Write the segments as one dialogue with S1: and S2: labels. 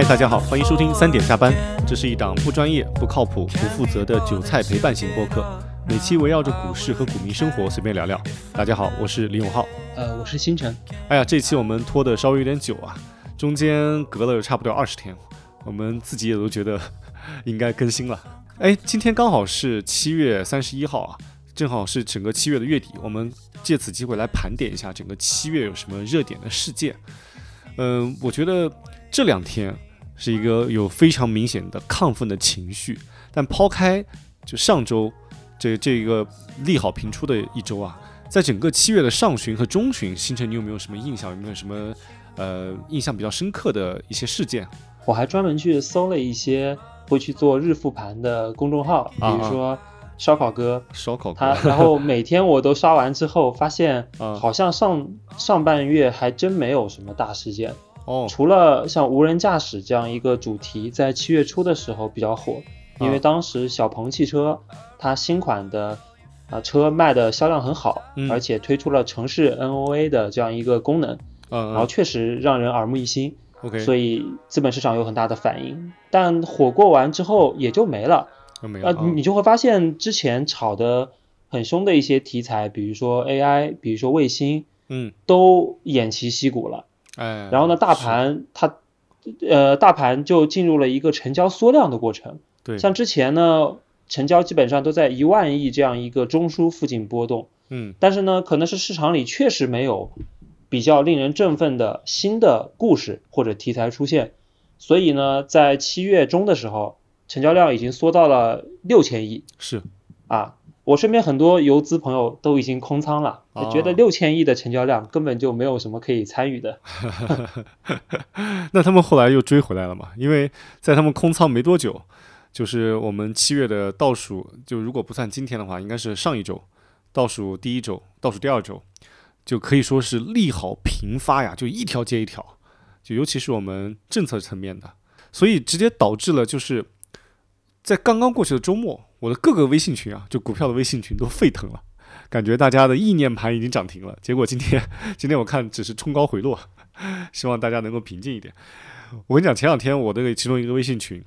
S1: 嗨，大家好，欢迎收听三点下班。这是一档不专业、不靠谱、不负责的韭菜陪伴型播客，每期围绕着股市和股民生活随便聊聊。大家好，我是李永浩。
S2: 呃，我是星辰。
S1: 哎呀，这期我们拖的稍微有点久啊，中间隔了差不多二十天，我们自己也都觉得应该更新了。哎，今天刚好是七月三十一号啊，正好是整个七月的月底，我们借此机会来盘点一下整个七月有什么热点的事件。嗯，我觉得这两天是一个有非常明显的亢奋的情绪，但抛开就上周这这一个利好频出的一周啊，在整个七月的上旬和中旬，星辰你有没有什么印象？有没有什么呃印象比较深刻的一些事件？
S2: 我还专门去搜了一些会去做日复盘的公众号，比如说烧烤哥，
S1: 烧烤哥，
S2: 他然后每天我都刷完之后，发现 好像上上半月还真没有什么大事件。
S1: 哦，
S2: 除了像无人驾驶这样一个主题在七月初的时候比较火，因为当时小鹏汽车它新款的啊车卖的销量很好，而且推出了城市 NOA 的这样一个功能，
S1: 嗯，
S2: 然后确实让人耳目一新
S1: ，OK，
S2: 所以资本市场有很大的反应。但火过完之后也就没了，
S1: 没了，
S2: 你就会发现之前炒的很凶的一些题材，比如说 AI，比如说卫星，
S1: 嗯，
S2: 都偃旗息鼓了。
S1: 哎，
S2: 然后呢，大盘它，呃，大盘就进入了一个成交缩量的过程。
S1: 对，
S2: 像之前呢，成交基本上都在一万亿这样一个中枢附近波动。
S1: 嗯，
S2: 但是呢，可能是市场里确实没有比较令人振奋的新的故事或者题材出现，所以呢，在七月中的时候，成交量已经缩到了六千亿。
S1: 是，
S2: 啊。我身边很多游资朋友都已经空仓了，觉得六千亿的成交量根本就没有什么可以参与的。
S1: 那他们后来又追回来了嘛？因为在他们空仓没多久，就是我们七月的倒数，就如果不算今天的话，应该是上一周倒数第一周、倒数第二周，就可以说是利好频发呀，就一条接一条，就尤其是我们政策层面的，所以直接导致了就是在刚刚过去的周末。我的各个微信群啊，就股票的微信群都沸腾了，感觉大家的意念盘已经涨停了。结果今天，今天我看只是冲高回落，希望大家能够平静一点。我跟你讲，前两天我的其中一个微信群，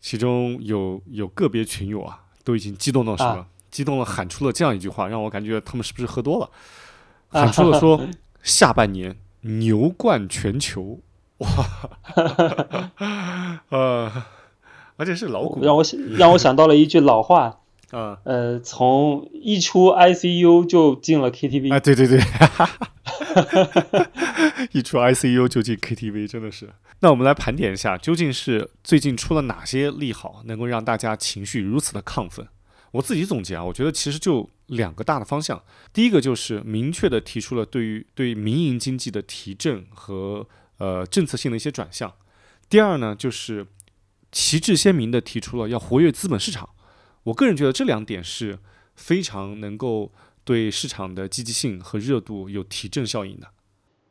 S1: 其中有有个别群友啊，都已经激动到什么？激动了，喊出了这样一句话，让我感觉他们是不是喝多了？喊出了说 下半年牛冠全球，哇，呃。而且是老股，
S2: 让我想 让我想到了一句老话，
S1: 嗯
S2: 呃，从一出 ICU 就进了 KTV
S1: 啊，对对对，一出 ICU 就进 KTV，真的是。那我们来盘点一下，究竟是最近出了哪些利好，能够让大家情绪如此的亢奋？我自己总结啊，我觉得其实就两个大的方向，第一个就是明确的提出了对于对民营经济的提振和呃政策性的一些转向，第二呢就是。旗帜鲜明地提出了要活跃资本市场，我个人觉得这两点是非常能够对市场的积极性和热度有提振效应的。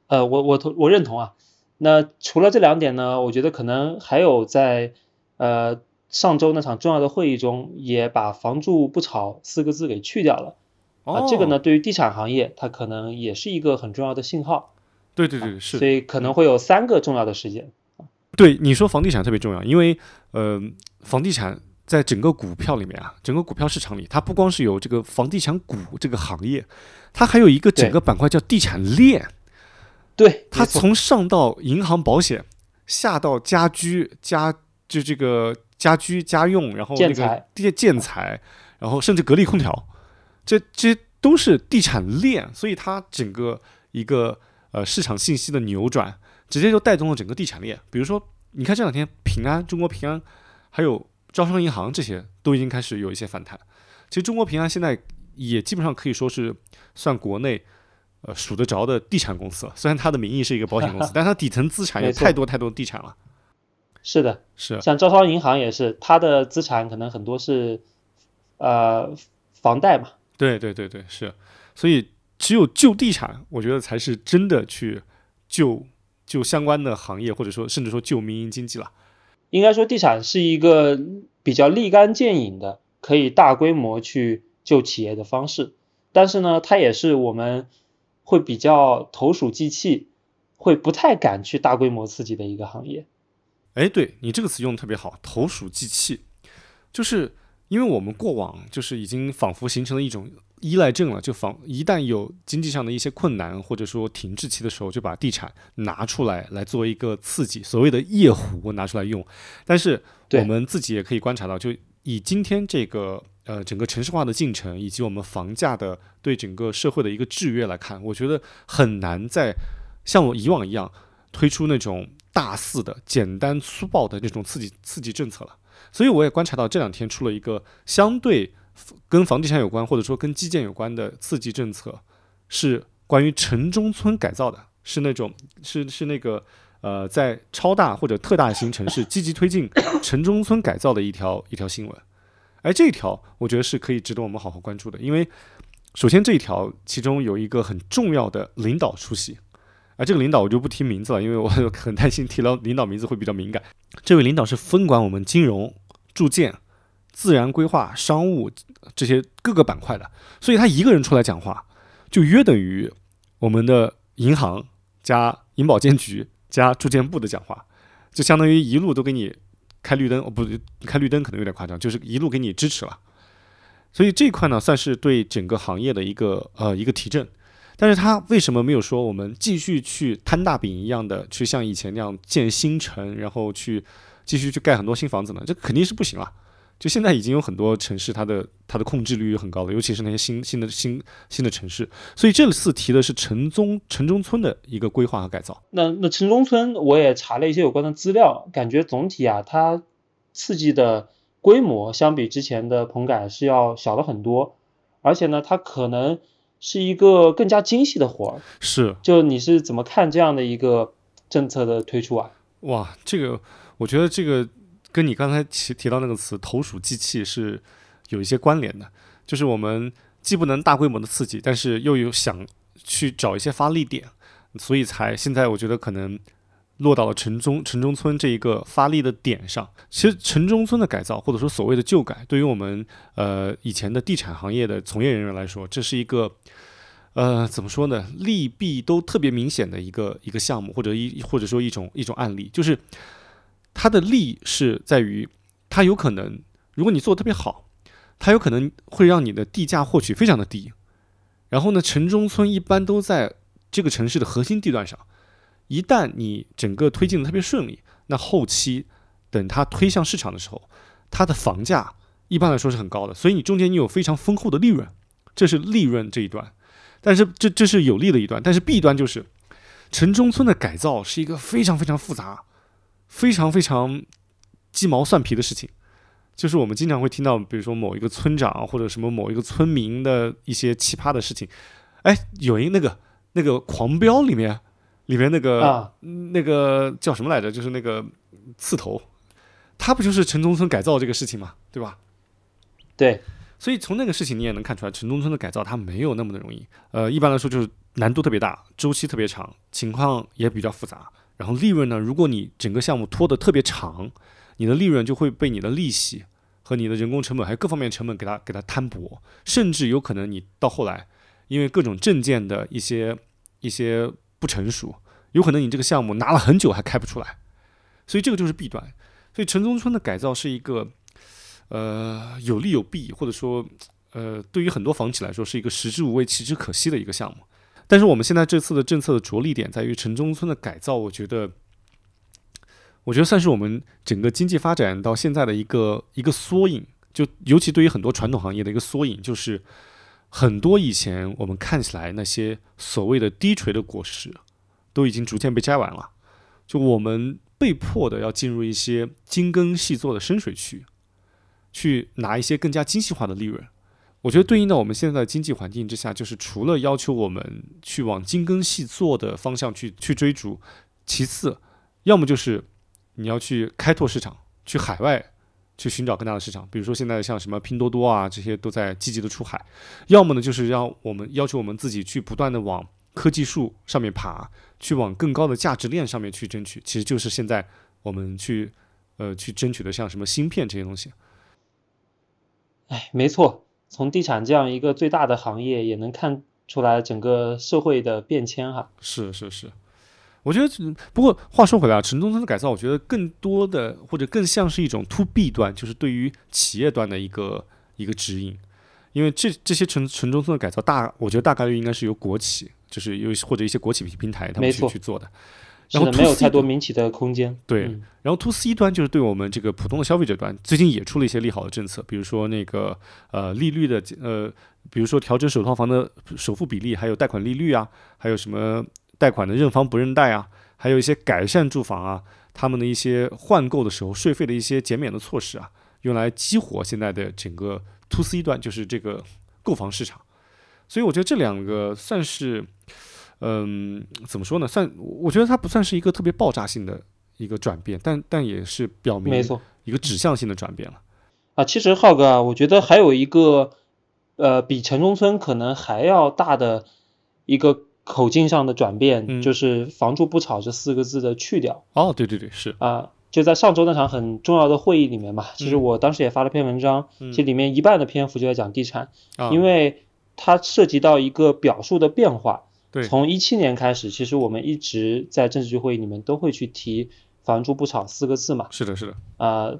S2: 呃，我我同我认同啊。那除了这两点呢，我觉得可能还有在呃上周那场重要的会议中，也把“房住不炒”四个字给去掉了。
S1: 啊，
S2: 这个呢，对于地产行业，它可能也是一个很重要的信号。
S1: 对对对，是。
S2: 所以可能会有三个重要的事件。
S1: 对你说，房地产特别重要，因为呃，房地产在整个股票里面啊，整个股票市场里，它不光是有这个房地产股这个行业，它还有一个整个板块叫地产链。
S2: 对，
S1: 它从上到银行、保险，下到家居、家就这个家居家用，然后那个建建材，然后甚至格力空调，这这都是地产链，所以它整个一个呃市场信息的扭转。直接就带动了整个地产链，比如说，你看这两天平安、中国平安，还有招商银行这些都已经开始有一些反弹。其实中国平安现在也基本上可以说是算国内呃数得着的地产公司了。虽然它的名义是一个保险公司，但它底层资产有太多太多地产了。
S2: 是的，
S1: 是
S2: 像招商银行也是，它的资产可能很多是呃房贷嘛。
S1: 对对对对，是。所以只有救地产，我觉得才是真的去救。就相关的行业，或者说甚至说救民营经济了，
S2: 应该说地产是一个比较立竿见影的，可以大规模去救企业的方式。但是呢，它也是我们会比较投鼠忌器，会不太敢去大规模刺激的一个行业。
S1: 哎，对你这个词用的特别好，投鼠忌器，就是因为我们过往就是已经仿佛形成了一种依赖症了，就房一旦有经济上的一些困难或者说停滞期的时候，就把地产拿出来来作为一个刺激，所谓的夜壶拿出来用。但是我们自己也可以观察到，就以今天这个呃整个城市化的进程，以及我们房价的对整个社会的一个制约来看，我觉得很难再像我以往一样推出那种。大肆的、简单粗暴的那种刺激刺激政策了，所以我也观察到这两天出了一个相对跟房地产有关，或者说跟基建有关的刺激政策，是关于城中村改造的，是那种是是那个呃，在超大或者特大型城市积极推进城中村改造的一条一条新闻。而这一条我觉得是可以值得我们好好关注的，因为首先这一条其中有一个很重要的领导出席。而这个领导我就不提名字了，因为我 很担心提到领导名字会比较敏感。这位领导是分管我们金融、住建、自然规划、商务这些各个板块的，所以他一个人出来讲话，就约等于我们的银行加银保监局加住建部的讲话，就相当于一路都给你开绿灯哦，不开绿灯可能有点夸张，就是一路给你支持了。所以这一块呢，算是对整个行业的一个呃一个提振。但是他为什么没有说我们继续去摊大饼一样的去像以前那样建新城，然后去继续去盖很多新房子呢？这肯定是不行了。就现在已经有很多城市，它的它的控制率很高了，尤其是那些新新的新新的城市。所以这次提的是城中城中村的一个规划和改造。
S2: 那那城中村我也查了一些有关的资料，感觉总体啊，它刺激的规模相比之前的棚改是要小了很多，而且呢，它可能。是一个更加精细的活儿，
S1: 是。
S2: 就你是怎么看这样的一个政策的推出啊？
S1: 哇，这个我觉得这个跟你刚才提提到那个词“投鼠忌器”是有一些关联的。就是我们既不能大规模的刺激，但是又有想去找一些发力点，所以才现在我觉得可能落到了城中城中村这一个发力的点上。其实城中村的改造，或者说所谓的旧改，对于我们呃以前的地产行业的从业人员来说，这是一个。呃，怎么说呢？利弊都特别明显的一个一个项目，或者一或者说一种一种案例，就是它的利是在于，它有可能，如果你做的特别好，它有可能会让你的地价获取非常的低。然后呢，城中村一般都在这个城市的核心地段上，一旦你整个推进的特别顺利，那后期等它推向市场的时候，它的房价一般来说是很高的，所以你中间你有非常丰厚的利润，这是利润这一段。但是这这是有利的一段，但是弊端就是城中村的改造是一个非常非常复杂、非常非常鸡毛蒜皮的事情。就是我们经常会听到，比如说某一个村长或者什么某一个村民的一些奇葩的事情。哎，有一那个那个《狂飙》里面里面那个那个叫什么来着？就是那个刺头，他不就是城中村改造这个事情嘛？对吧？
S2: 对。
S1: 所以从那个事情你也能看出来，城中村的改造它没有那么的容易。呃，一般来说就是难度特别大，周期特别长，情况也比较复杂。然后利润呢，如果你整个项目拖得特别长，你的利润就会被你的利息和你的人工成本还有各方面成本给它给它摊薄，甚至有可能你到后来因为各种证件的一些一些不成熟，有可能你这个项目拿了很久还开不出来。所以这个就是弊端。所以城中村的改造是一个。呃，有利有弊，或者说，呃，对于很多房企来说是一个食之无味，弃之可惜的一个项目。但是我们现在这次的政策的着力点在于城中村的改造，我觉得，我觉得算是我们整个经济发展到现在的一个一个缩影。就尤其对于很多传统行业的一个缩影，就是很多以前我们看起来那些所谓的低垂的果实，都已经逐渐被摘完了。就我们被迫的要进入一些精耕细作的深水区。去拿一些更加精细化的利润，我觉得对应到我们现在的经济环境之下，就是除了要求我们去往精耕细作的方向去去追逐，其次，要么就是你要去开拓市场，去海外去寻找更大的市场，比如说现在像什么拼多多啊这些都在积极的出海，要么呢就是让我们要求我们自己去不断的往科技树上面爬，去往更高的价值链上面去争取，其实就是现在我们去呃去争取的像什么芯片这些东西。
S2: 哎，没错，从地产这样一个最大的行业，也能看出来整个社会的变迁哈。
S1: 是是是，我觉得，不过话说回来啊，城中村的改造，我觉得更多的或者更像是一种 to B 端，就是对于企业端的一个一个指引。因为这这些城城中村的改造，大我觉得大概率应该是由国企，就是有或者一些国企平台他们去去做的。然后
S2: 没有太多民企的空间。
S1: 对，然后 to C 端就是对我们这个普通的消费者端，最近也出了一些利好的政策，比如说那个呃利率的呃，比如说调整首套房的首付比例，还有贷款利率啊，还有什么贷款的认房不认贷啊，还有一些改善住房啊，他们的一些换购的时候税费的一些减免的措施啊，用来激活现在的整个。to C 端就是这个购房市场，所以我觉得这两个算是，嗯，怎么说呢？算我觉得它不算是一个特别爆炸性的一个转变，但但也是表明
S2: 没错
S1: 一个指向性的转变了。
S2: 啊，其实浩哥啊，我觉得还有一个呃，比城中村可能还要大的一个口径上的转变，就是“房住不炒”这四个字的去掉。
S1: 哦，对对对，是
S2: 啊。就在上周那场很重要的会议里面嘛，其实我当时也发了篇文章，其实里面一半的篇幅就在讲地产，因为它涉及到一个表述的变化。
S1: 对，
S2: 从一七年开始，其实我们一直在政治局会议里面都会去提“房住不炒”四个字嘛。
S1: 是的，是的。
S2: 啊，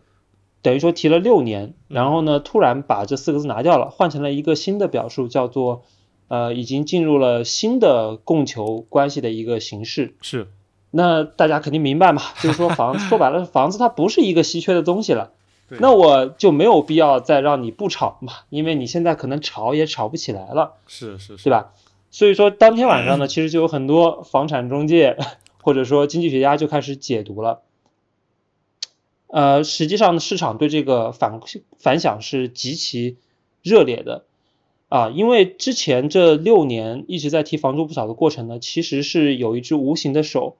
S2: 等于说提了六年，然后呢，突然把这四个字拿掉了，换成了一个新的表述，叫做呃，已经进入了新的供求关系的一个形式。
S1: 是。
S2: 那大家肯定明白嘛，就是说房 说白了，房子它不是一个稀缺的东西了，那我就没有必要再让你不炒嘛，因为你现在可能炒也炒不起来了，
S1: 是是是，
S2: 对吧？所以说当天晚上呢，其实就有很多房产中介 或者说经济学家就开始解读了，呃，实际上市场对这个反反响是极其热烈的。啊，因为之前这六年一直在提房租不炒的过程呢，其实是有一只无形的手。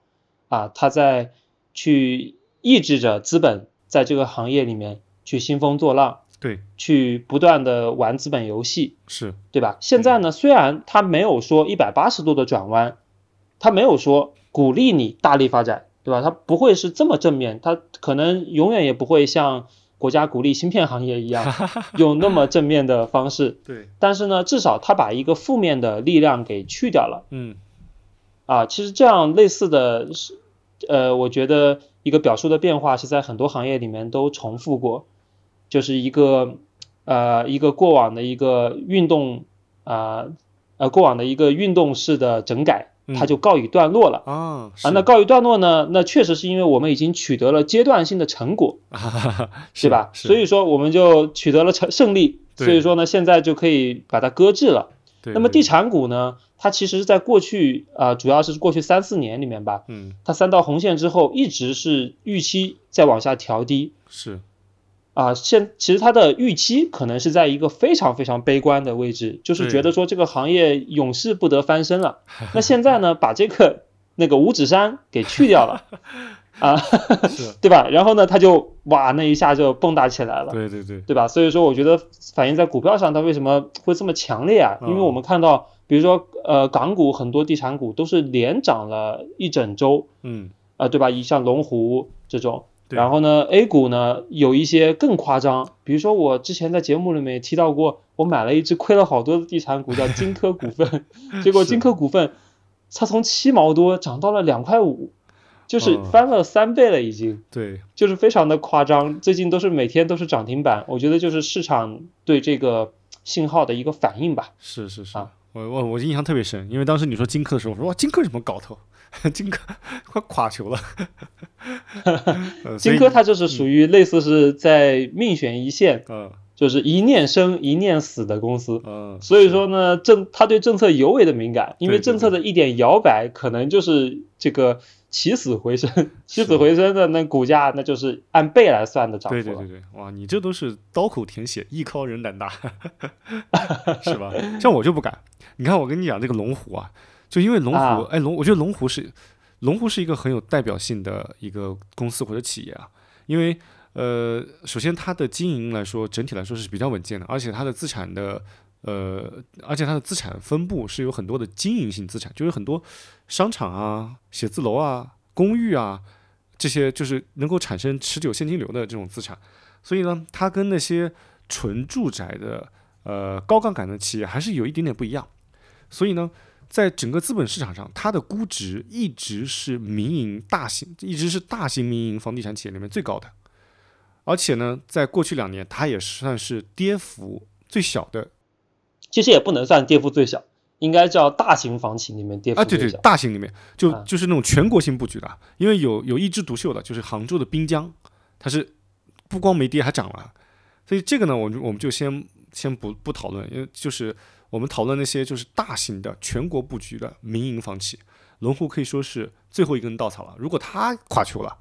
S2: 啊，他在去抑制着资本在这个行业里面去兴风作浪，
S1: 对，
S2: 去不断的玩资本游戏，
S1: 是
S2: 对吧？现在呢，虽然他没有说一百八十度的转弯，他没有说鼓励你大力发展，对吧？他不会是这么正面，他可能永远也不会像国家鼓励芯片行业一样 用那么正面的方式，
S1: 对。
S2: 但是呢，至少他把一个负面的力量给去掉了，
S1: 嗯。
S2: 啊，其实这样类似的是。呃，我觉得一个表述的变化是在很多行业里面都重复过，就是一个呃一个过往的一个运动啊呃过往的一个运动式的整改，它就告一段落了
S1: 啊
S2: 啊那告一段落呢，那确实是因为我们已经取得了阶段性的成果，
S1: 对
S2: 吧？所以说我们就取得了成胜利，所以说呢现在就可以把它搁置了。那么地产股呢？它其实是在过去啊，主要是过去三四年里面吧，
S1: 嗯，
S2: 它三道红线之后，一直是预期在往下调低，
S1: 是，
S2: 啊，现其实它的预期可能是在一个非常非常悲观的位置，就是觉得说这个行业永世不得翻身了。那现在呢，把这个那个五指山给去掉了。啊，对吧？然后呢，它就哇，那一下就蹦跶起来了。
S1: 对对对，
S2: 对吧？所以说，我觉得反映在股票上，它为什么会这么强烈啊？因为我们看到，比如说，呃，港股很多地产股都是连涨了一整周，
S1: 嗯，
S2: 啊，对吧？以像龙湖这种，然后呢，A 股呢有一些更夸张，比如说我之前在节目里面也提到过，我买了一只亏了好多的地产股，叫 金科股份，结果金科股份它从七毛多涨到了两块五。就是翻了三倍了，已经。
S1: 对，
S2: 就是非常的夸张。最近都是每天都是涨停板，我觉得就是市场对这个信号的一个反应吧。
S1: 是是是，我我我印象特别深，因为当时你说金科的时候，我说哇，金科什么搞头？金科快垮球了。
S2: 金科他就是属于类似是在命悬一线，
S1: 嗯，
S2: 就是一念生一念死的公司，
S1: 嗯，
S2: 所以说呢，政他对政策尤为的敏感，因为政策的一点摇摆，可能就是这个。起死回生，起死回生的那股价，那就是按倍来算的涨幅。
S1: 对对对对，哇，你这都是刀口舔血，艺高人胆大，是吧？像我就不敢。你看，我跟你讲这个龙湖啊，就因为龙湖，哎龙，我觉得龙湖是龙湖是一个很有代表性的一个公司或者企业啊，因为呃，首先它的经营来说，整体来说是比较稳健的，而且它的资产的。呃，而且它的资产分布是有很多的经营性资产，就是很多商场啊、写字楼啊、公寓啊这些，就是能够产生持久现金流的这种资产。所以呢，它跟那些纯住宅的呃高杠杆的企业还是有一点点不一样。所以呢，在整个资本市场上，它的估值一直是民营大型，一直是大型民营房地产企业里面最高的。而且呢，在过去两年，它也算是跌幅最小的。
S2: 其实也不能算跌幅最小，应该叫大型房企里面跌幅
S1: 最小。啊，对对，大型里面就就是那种全国性布局的，因为有有一枝独秀的，就是杭州的滨江，它是不光没跌还涨了。所以这个呢，我们我们就先先不不讨论，因为就是我们讨论那些就是大型的全国布局的民营房企，龙湖可以说是最后一根稻草了。如果它垮球了。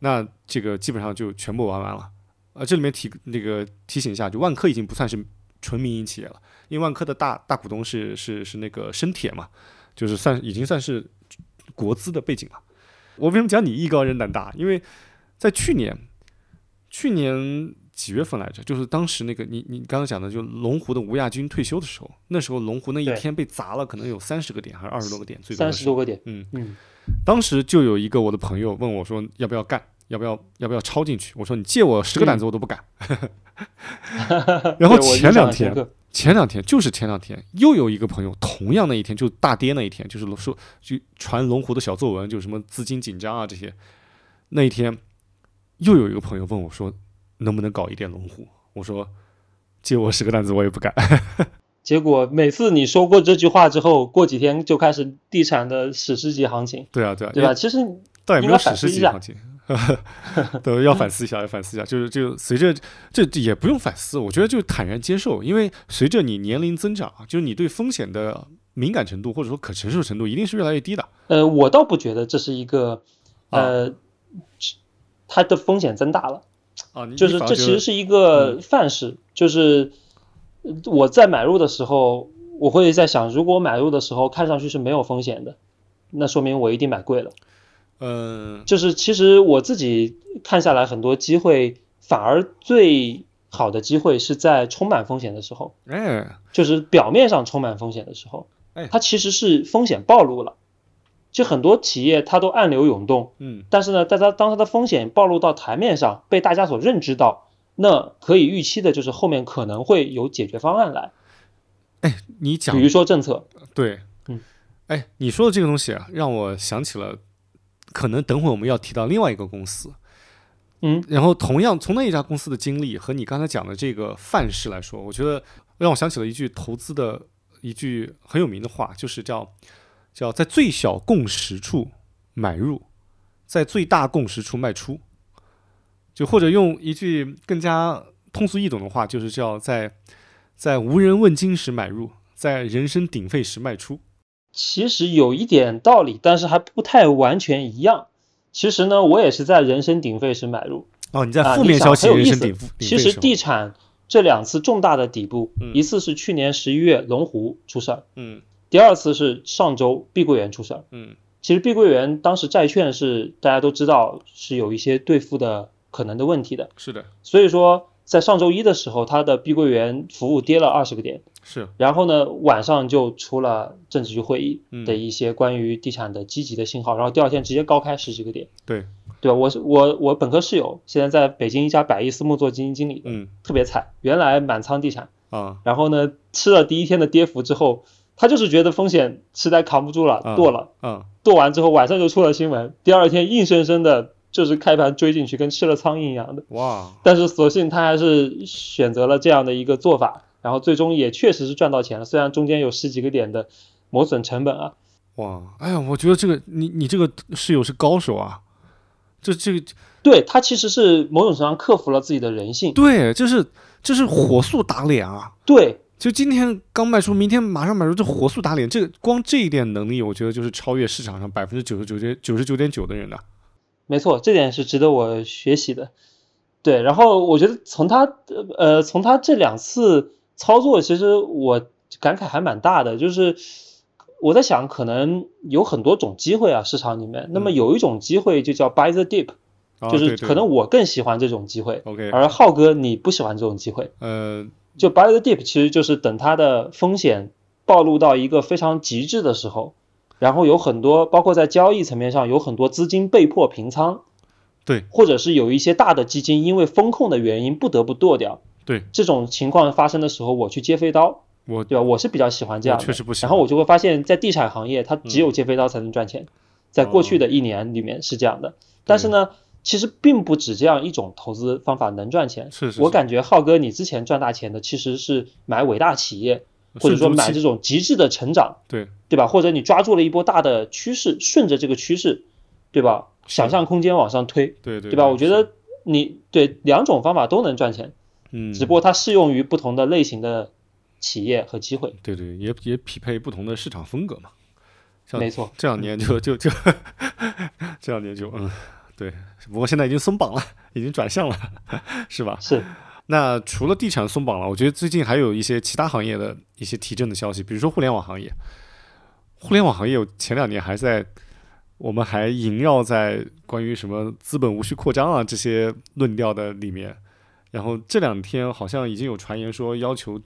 S1: 那这个基本上就全部玩完了，呃，这里面提那个提醒一下，就万科已经不算是纯民营企业了，因为万科的大大股东是是是那个深铁嘛，就是算已经算是国资的背景了。我为什么讲你艺高人胆大？因为在去年，去年几月份来着？就是当时那个你你刚刚讲的，就龙湖的吴亚军退休的时候，那时候龙湖那一天被砸了，可能有三十个点还是二十多个点，最多
S2: 三十多个点，
S1: 嗯嗯。当时就有一个我的朋友问我说：“要不要干？要不要要不要抄进去？”我说：“你借我十个胆子我都不敢。”然后前两天，前两天就是前两天，又有一个朋友，同样那一天就大跌那一天，就是说就传龙湖的小作文，就什么资金紧张啊这些。那一天又有一个朋友问我说：“能不能搞一点龙湖？”我说：“借我十个胆子我也不敢。”
S2: 结果每次你说过这句话之后，过几天就开始地产的史诗级行情。
S1: 对啊，对啊，
S2: 对吧？其实
S1: 倒也没有史诗级行情，都要反思一下，要反思一下。就是就随着这也不用反思，我觉得就坦然接受，因为随着你年龄增长，就是你对风险的敏感程度或者说可承受程度一定是越来越低的。
S2: 呃，我倒不觉得这是一个呃，它的风险增大了
S1: 啊，
S2: 就是这其实是一个范式，就是。我在买入的时候，我会在想，如果买入的时候看上去是没有风险的，那说明我一定买贵了。
S1: 嗯，
S2: 就是其实我自己看下来，很多机会反而最好的机会是在充满风险的时候。
S1: 哎，
S2: 就是表面上充满风险的时候，
S1: 哎，
S2: 它其实是风险暴露了。就很多企业它都暗流涌动，
S1: 嗯，
S2: 但是呢，在它当它的风险暴露到台面上，被大家所认知到。那可以预期的就是后面可能会有解决方案来。
S1: 哎，你讲，
S2: 比如说政策，
S1: 对，
S2: 嗯，
S1: 哎，你说的这个东西啊，让我想起了，可能等会我们要提到另外一个公司，
S2: 嗯，
S1: 然后同样从那一家公司的经历和你刚才讲的这个范式来说，我觉得让我想起了一句投资的一句很有名的话，就是叫叫在最小共识处买入，在最大共识处卖出。就或者用一句更加通俗易懂的话，就是叫在在无人问津时买入，在人声鼎沸时卖出。
S2: 其实有一点道理，但是还不太完全一样。其实呢，我也是在人声鼎沸时买入。
S1: 哦，你在负面消息人声鼎沸。
S2: 其实地产这两次重大的底部，一次是去年十一月龙湖出事儿，
S1: 嗯，
S2: 第二次是上周碧桂园出事儿，
S1: 嗯。
S2: 其实碧桂园当时债券是大家都知道是有一些兑付的。可能的问题的，
S1: 是的，
S2: 所以说在上周一的时候，它的碧桂园服务跌了二十个点，
S1: 是，
S2: 然后呢晚上就出了政治局会议的一些关于地产的积极的信号，然后第二天直接高开十几个点，
S1: 对，
S2: 对吧？我是我我本科室友现在在北京一家百亿私募做基金经理，
S1: 嗯，
S2: 特别惨，原来满仓地产
S1: 啊，
S2: 然后呢吃了第一天的跌幅之后，他就是觉得风险实在扛不住了，剁了，
S1: 嗯，
S2: 剁完之后晚上就出了新闻，第二天硬生生的。就是开盘追进去，跟吃了苍蝇一样的
S1: 哇！
S2: 但是所幸他还是选择了这样的一个做法，然后最终也确实是赚到钱了，虽然中间有十几个点的磨损成本啊。
S1: 哇！哎呀，我觉得这个你你这个室友是高手啊！这这个
S2: 对他其实是某种程度上克服了自己的人性。
S1: 对，就是就是火速打脸啊！
S2: 对，
S1: 就今天刚卖出，明天马上买入，这火速打脸，这个光这一点能力，我觉得就是超越市场上百分之九十九点九十九点九的人的。
S2: 没错，这点是值得我学习的。对，然后我觉得从他呃从他这两次操作，其实我感慨还蛮大的。就是我在想，可能有很多种机会啊，市场里面。那么有一种机会就叫 buy the dip，就是可能我更喜欢这种机会。
S1: OK，
S2: 而浩哥你不喜欢这种机会。
S1: 呃，
S2: 就 buy the dip，其实就是等它的风险暴露到一个非常极致的时候。然后有很多，包括在交易层面上，有很多资金被迫平仓，
S1: 对，
S2: 或者是有一些大的基金因为风控的原因不得不剁掉，
S1: 对，
S2: 这种情况发生的时候，我去接飞刀，
S1: 我
S2: 对吧？我是比较喜欢这样的，
S1: 确实不
S2: 行。然后我就会发现，在地产行业，它只有接飞刀才能赚钱，在过去的一年里面是这样的。但是呢，其实并不止这样一种投资方法能赚钱。
S1: 是是。
S2: 我感觉浩哥，你之前赚大钱的其实是买伟大企业，或者说买这种极致的成长，
S1: 对
S2: 对吧？或者你抓住了一波大的趋势，顺着这个趋势，对吧？想象空间往上推，
S1: 对对，
S2: 对吧？我觉得你对两种方法都能赚钱，
S1: 嗯，
S2: 只不过它适用于不同的类型的企业和机会。
S1: 对对，也也匹配不同的市场风格嘛。
S2: 没错，
S1: 这两年就就就这两年就嗯，对。不过现在已经松绑了，已经转向了，是吧？
S2: 是。
S1: 那除了地产松绑了，我觉得最近还有一些其他行业的一些提振的消息，比如说互联网行业。互联网行业前两年还在。我们还萦绕在关于什么资本无需扩张啊这些论调的里面，然后这两天好像已经有传言说要求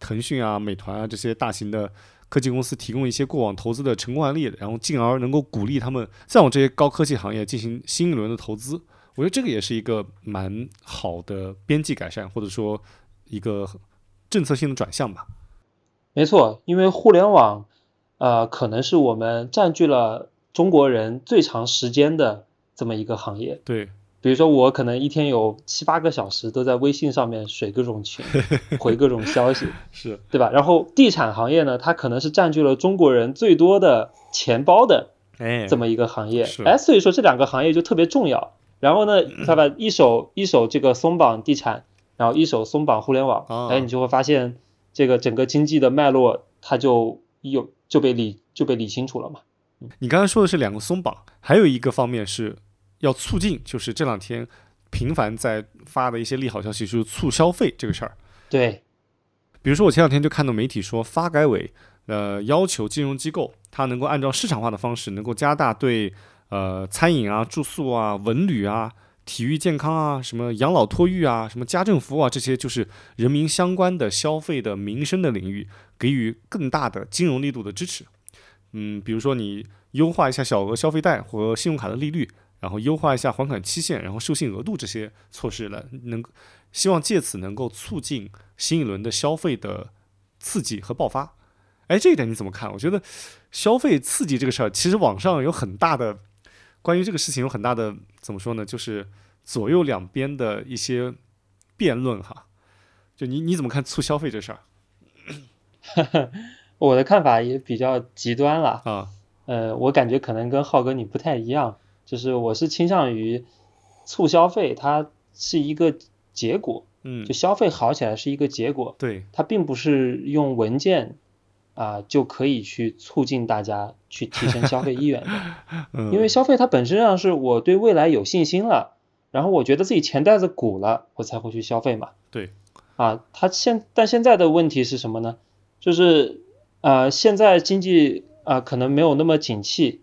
S1: 腾讯啊、美团啊这些大型的科技公司提供一些过往投资的成功案例，然后进而能够鼓励他们再往这些高科技行业进行新一轮的投资。我觉得这个也是一个蛮好的边际改善，或者说一个政策性的转向吧。
S2: 没错，因为互联网，呃，可能是我们占据了。中国人最长时间的这么一个行业，
S1: 对，
S2: 比如说我可能一天有七八个小时都在微信上面水各种群，回各种消息，
S1: 是
S2: 对吧？然后地产行业呢，它可能是占据了中国人最多的钱包的，这么一个行业，哎，所以说这两个行业就特别重要。然后呢，他把一手一手这个松绑地产，然后一手松绑互联网，哎，你就会发现这个整个经济的脉络，它就有就被理就被理清楚了嘛。
S1: 你刚才说的是两个松绑，还有一个方面是要促进，就是这两天频繁在发的一些利好消息，就是促消费这个事儿。
S2: 对，
S1: 比如说我前两天就看到媒体说，发改委呃要求金融机构，它能够按照市场化的方式，能够加大对呃餐饮啊、住宿啊、文旅啊、体育健康啊、什么养老托育啊、什么家政服务啊这些，就是人民相关的消费的民生的领域，给予更大的金融力度的支持。嗯，比如说你优化一下小额消费贷和信用卡的利率，然后优化一下还款期限，然后授信额度这些措施来能希望借此能够促进新一轮的消费的刺激和爆发。哎，这一点你怎么看？我觉得消费刺激这个事儿，其实网上有很大的关于这个事情有很大的怎么说呢？就是左右两边的一些辩论哈。就你你怎么看促消费这事儿？
S2: 我的看法也比较极端了
S1: 啊，
S2: 呃，我感觉可能跟浩哥你不太一样，就是我是倾向于促消费，它是一个结果，
S1: 嗯，
S2: 就消费好起来是一个结果，
S1: 对，
S2: 它并不是用文件啊就可以去促进大家去提升消费意愿的，因为消费它本身上是我对未来有信心了，然后我觉得自己钱袋子鼓了，我才会去消费嘛，
S1: 对，
S2: 啊，它现但现在的问题是什么呢？就是。啊，现在经济啊可能没有那么景气，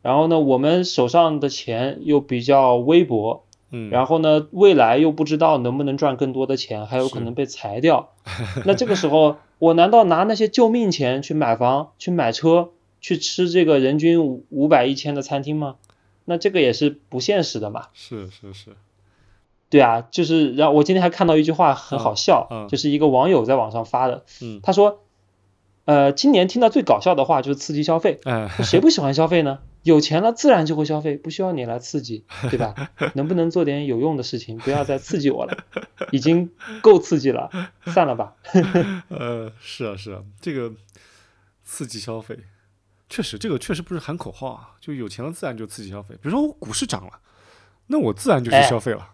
S2: 然后呢，我们手上的钱又比较微薄，
S1: 嗯，
S2: 然后呢，未来又不知道能不能赚更多的钱，还有可能被裁掉。那这个时候，我难道拿那些救命钱去买房、去买车、去吃这个人均五五百一千的餐厅吗？那这个也是不现实的嘛。
S1: 是是是，
S2: 对啊，就是然后我今天还看到一句话很好笑，就是一个网友在网上发的，
S1: 嗯，
S2: 他说。呃，今年听到最搞笑的话就是刺激消费，
S1: 嗯，
S2: 谁不喜欢消费呢？有钱了自然就会消费，不需要你来刺激，对吧？能不能做点有用的事情？不要再刺激我了，已经够刺激了，散了吧。
S1: 呃，是啊，是啊，这个刺激消费，确实，这个确实不是喊口号啊，就有钱了自然就刺激消费。比如说我股市涨了，那我自然就去消费了。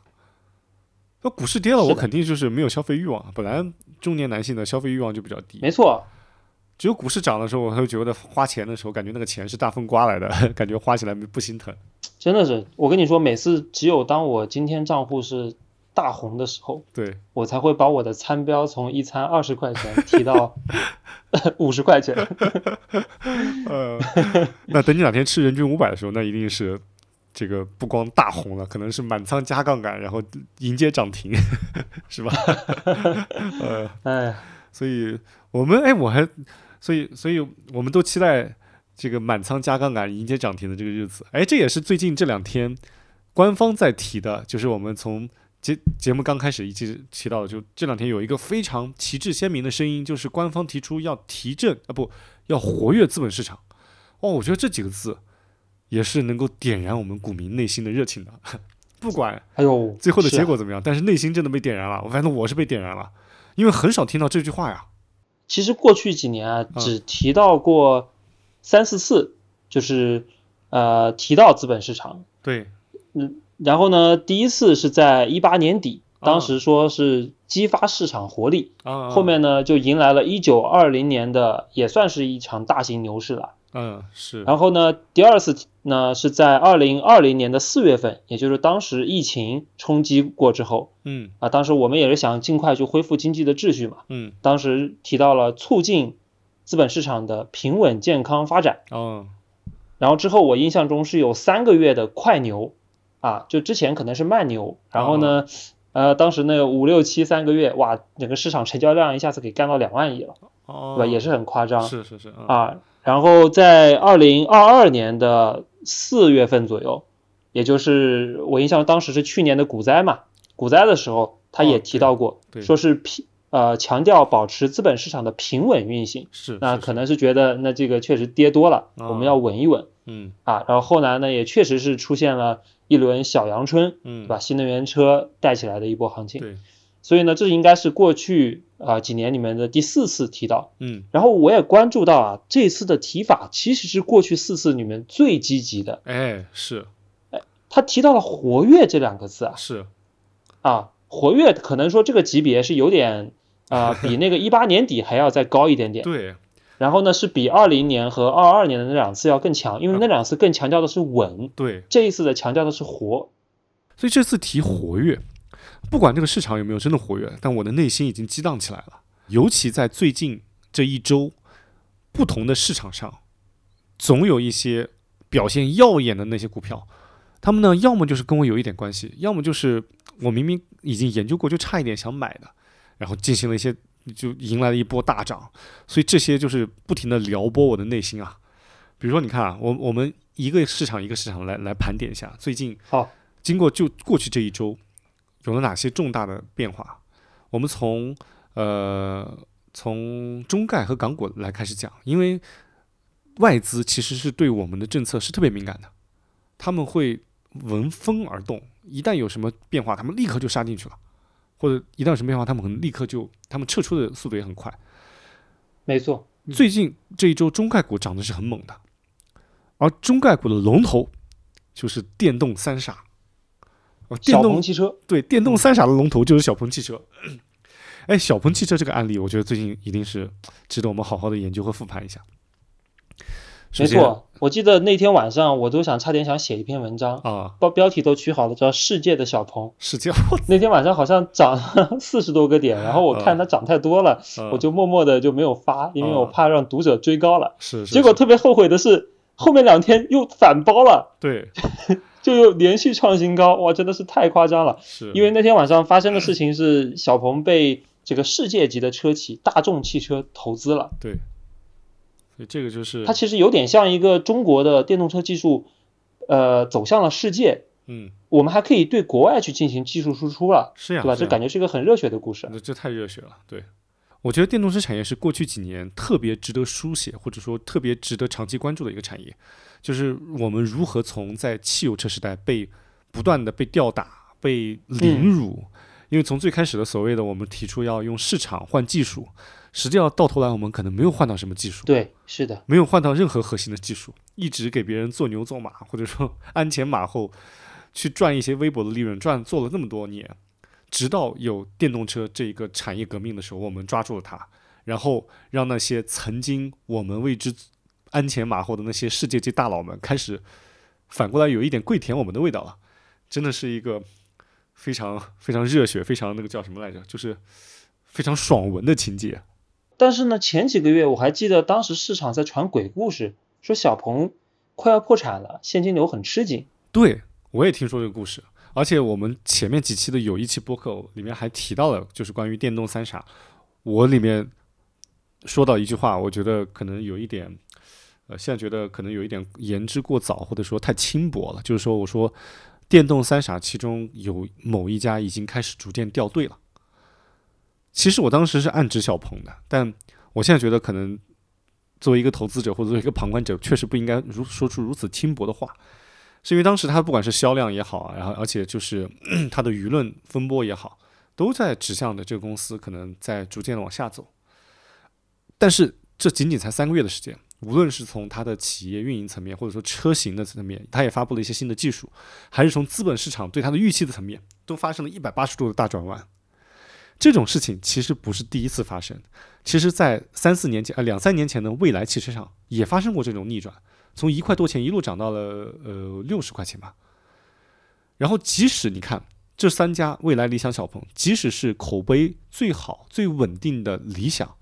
S1: 那股市跌了，我肯定就是没有消费欲望。本来中年男性的消费欲望就比较低，
S2: 没错。
S1: 只有股市涨的时候，我会觉得花钱的时候，感觉那个钱是大风刮来的，感觉花起来不心疼。
S2: 真的是，我跟你说，每次只有当我今天账户是大红的时候，
S1: 对
S2: 我才会把我的餐标从一餐二十块钱提到 五十块钱。
S1: 呃，那等你哪天吃人均五百的时候，那一定是这个不光大红了，可能是满仓加杠杆，然后迎接涨停，是吧？呃，
S2: 哎，
S1: 所以我们哎，我还。所以，所以我们都期待这个满仓加杠杆迎接涨停的这个日子。哎，这也是最近这两天官方在提的，就是我们从节节目刚开始一直提到的，就这两天有一个非常旗帜鲜明的声音，就是官方提出要提振啊，不要活跃资本市场。哦，我觉得这几个字也是能够点燃我们股民内心的热情的。不管
S2: 哎呦
S1: 最后的结果怎么样，但是内心真的被点燃了。反正我是被点燃了，因为很少听到这句话呀。
S2: 其实过去几年啊，只提到过三四次，就是呃提到资本市场。
S1: 对，
S2: 嗯。然后呢，第一次是在一八年底，当时说是激发市场活力，后面呢就迎来了一九二零年的，也算是一场大型牛市了。
S1: 嗯，是。
S2: 然后呢，第二次呢是在二零二零年的四月份，也就是当时疫情冲击过之后，
S1: 嗯，
S2: 啊，当时我们也是想尽快去恢复经济的秩序嘛，
S1: 嗯，
S2: 当时提到了促进资本市场的平稳健康发展。
S1: 哦，
S2: 然后之后我印象中是有三个月的快牛。啊，就之前可能是慢牛，然后呢，呃，当时那个五六七三个月，哇，整个市场成交量一下子给干到两万亿了，哦对吧？也是很夸张，
S1: 是是是
S2: 啊。然后在二零二二年的四月份左右，也就是我印象当时是去年的股灾嘛，股灾的时候他也提到过，说是平呃强调保持资本市场的平稳运行，
S1: 是
S2: 那可能是觉得那这个确实跌多了，我们要稳一稳，
S1: 嗯
S2: 啊，然后后来呢也确实是出现了。一轮小阳春，
S1: 嗯，
S2: 对吧？新能源车带起来的一波行情，
S1: 对，
S2: 所以呢，这应该是过去啊几年里面的第四次提到，
S1: 嗯，
S2: 然后我也关注到啊，这次的提法其实是过去四次里面最积极的，
S1: 哎，是，
S2: 哎，他提到了活跃这两个字啊，
S1: 是，
S2: 啊，活跃可能说这个级别是有点啊，比那个一八年底还要再高一点点，
S1: 对。
S2: 然后呢，是比二零年和二二年的那两次要更强，因为那两次更强调的是稳，
S1: 对，
S2: 这一次的强调的是活，
S1: 所以这次提活跃，不管这个市场有没有真的活跃，但我的内心已经激荡起来了。尤其在最近这一周，不同的市场上，总有一些表现耀眼的那些股票，他们呢，要么就是跟我有一点关系，要么就是我明明已经研究过，就差一点想买的，然后进行了一些。就迎来了一波大涨，所以这些就是不停的撩拨我的内心啊。比如说，你看啊，我我们一个市场一个市场来来盘点一下，最近
S2: 好，
S1: 经过就过去这一周，有了哪些重大的变化？我们从呃从中概和港股来开始讲，因为外资其实是对我们的政策是特别敏感的，他们会闻风而动，一旦有什么变化，他们立刻就杀进去了。或者一旦有什么变化，他们可能立刻就，他们撤出的速度也很快。
S2: 没错，
S1: 最近这一周中概股涨的是很猛的，而中概股的龙头就是电动三傻。
S2: 小鹏汽车
S1: 对电动三傻的龙头就是小鹏汽车。哎，小鹏汽车这个案例，我觉得最近一定是值得我们好好的研究和复盘一下。
S2: 没错，我记得那天晚上我都想差点想写一篇文章
S1: 啊，
S2: 标标题都取好了，叫《世界的小鹏》。
S1: 世界，
S2: 那天晚上好像涨四十多个点，然后我看它涨太多了，我就默默的就没有发，因为我怕让读者追高了。
S1: 是，
S2: 结果特别后悔的是，后面两天又反包了。
S1: 对，
S2: 就又连续创新高，哇，真的是太夸张了。
S1: 是，
S2: 因为那天晚上发生的事情是，小鹏被这个世界级的车企大众汽车投资了。
S1: 对。所以这个就是
S2: 它其实有点像一个中国的电动车技术，呃，走向了世界。
S1: 嗯，
S2: 我们还可以对国外去进行技术输出了，
S1: 是呀，
S2: 对吧？这感觉是一个很热血的故事。
S1: 那这太热血了。对，我觉得电动车产业是过去几年特别值得书写，或者说特别值得长期关注的一个产业。就是我们如何从在汽油车时代被不断的被吊打、被凌辱，因为从最开始的所谓的我们提出要用市场换技术。实际上到头来，我们可能没有换到什么技术。
S2: 对，是的，
S1: 没有换到任何核心的技术，一直给别人做牛做马，或者说 鞍前马后，去赚一些微薄的利润，赚做了那么多年，直到有电动车这一个产业革命的时候，我们抓住了它，然后让那些曾经我们为之鞍前马后的那些世界级大佬们，开始反过来有一点跪舔我们的味道了。真的是一个非常非常热血，非常那个叫什么来着，就是非常爽文的情节。
S2: 但是呢，前几个月我还记得，当时市场在传鬼故事，说小鹏快要破产了，现金流很吃紧。
S1: 对，我也听说这个故事，而且我们前面几期的有一期播客里面还提到了，就是关于电动三傻。我里面说到一句话，我觉得可能有一点，呃，现在觉得可能有一点言之过早，或者说太轻薄了。就是说，我说电动三傻其中有某一家已经开始逐渐掉队了。其实我当时是暗指小鹏的，但我现在觉得可能作为一个投资者或者作为一个旁观者，确实不应该如说出如此轻薄的话，是因为当时它不管是销量也好，然后而且就是 它的舆论风波也好，都在指向的这个公司可能在逐渐的往下走。但是这仅仅才三个月的时间，无论是从它的企业运营层面，或者说车型的层面，它也发布了一些新的技术，还是从资本市场对它的预期的层面，都发生了一百八十度的大转弯。这种事情其实不是第一次发生，其实，在三四年前，呃，两三年前的蔚来汽车上也发生过这种逆转，从一块多钱一路涨到了呃六十块钱吧。然后，即使你看这三家蔚来、理想、小鹏，即使是口碑最好、最稳定的理想，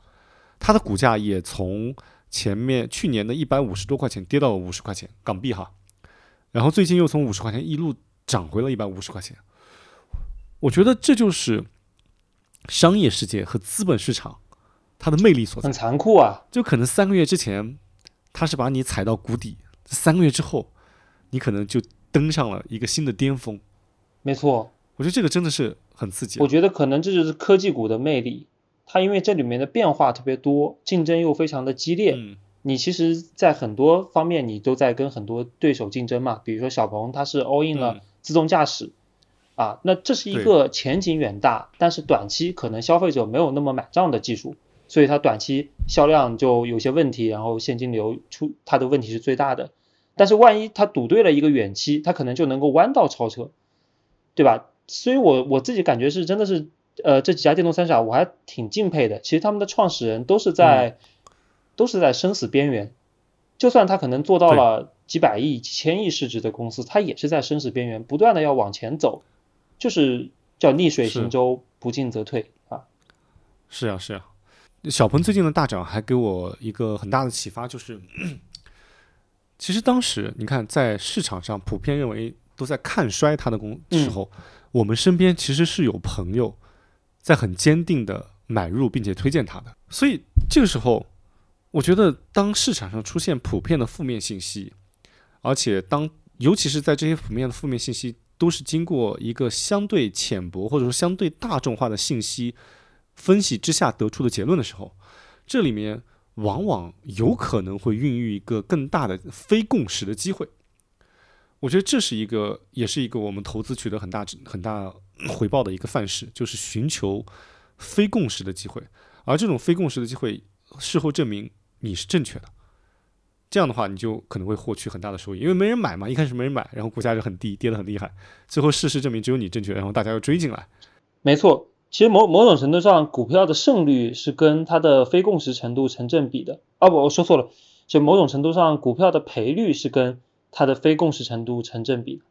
S1: 它的股价也从前面去年的一百五十多块钱跌到了五十块钱港币哈，然后最近又从五十块钱一路涨回了一百五十块钱。我觉得这就是。商业世界和资本市场，它的魅力所在
S2: 很残酷啊！
S1: 就可能三个月之前，它是把你踩到谷底，三个月之后，你可能就登上了一个新的巅峰。
S2: 没错，
S1: 我觉得这个真的是很刺激。
S2: 我觉得可能这就是科技股的魅力，它因为这里面的变化特别多，竞争又非常的激烈。
S1: 嗯，
S2: 你其实，在很多方面你都在跟很多对手竞争嘛。比如说小鹏，它是 all in 了自动驾驶。啊，那这是一个前景远大，但是短期可能消费者没有那么买账的技术，所以它短期销量就有些问题，然后现金流出它的问题是最大的。但是万一它赌对了一个远期，它可能就能够弯道超车，对吧？所以我我自己感觉是真的是，呃，这几家电动三傻我还挺敬佩的。其实他们的创始人都是在都是在生死边缘，就算他可能做到了几百亿、几千亿市值的公司，他也是在生死边缘，不断的要往前走。就是叫逆水行舟，不进则退啊！
S1: 是啊，是啊。小鹏最近的大涨还给我一个很大的启发，就是其实当时你看，在市场上普遍认为都在看衰它的公时候，我们身边其实是有朋友在很坚定的买入并且推荐它的。所以这个时候，我觉得当市场上出现普遍的负面信息，而且当尤其是在这些普遍的负面信息。都是经过一个相对浅薄或者说相对大众化的信息分析之下得出的结论的时候，这里面往往有可能会孕育一个更大的非共识的机会。我觉得这是一个，也是一个我们投资取得很大很大回报的一个范式，就是寻求非共识的机会，而这种非共识的机会，事后证明你是正确的。这样的话，你就可能会获取很大的收益，因为没人买嘛，一开始没人买，然后股价就很低，跌得很厉害。最后事实证明只有你正确，然后大家又追进来。
S2: 没错，其实某某种程度上，股票的胜率是跟它的非共识程度成正比的。哦不，我说错了，就某种程度上，股票的赔率是跟它的非共识程度成正比。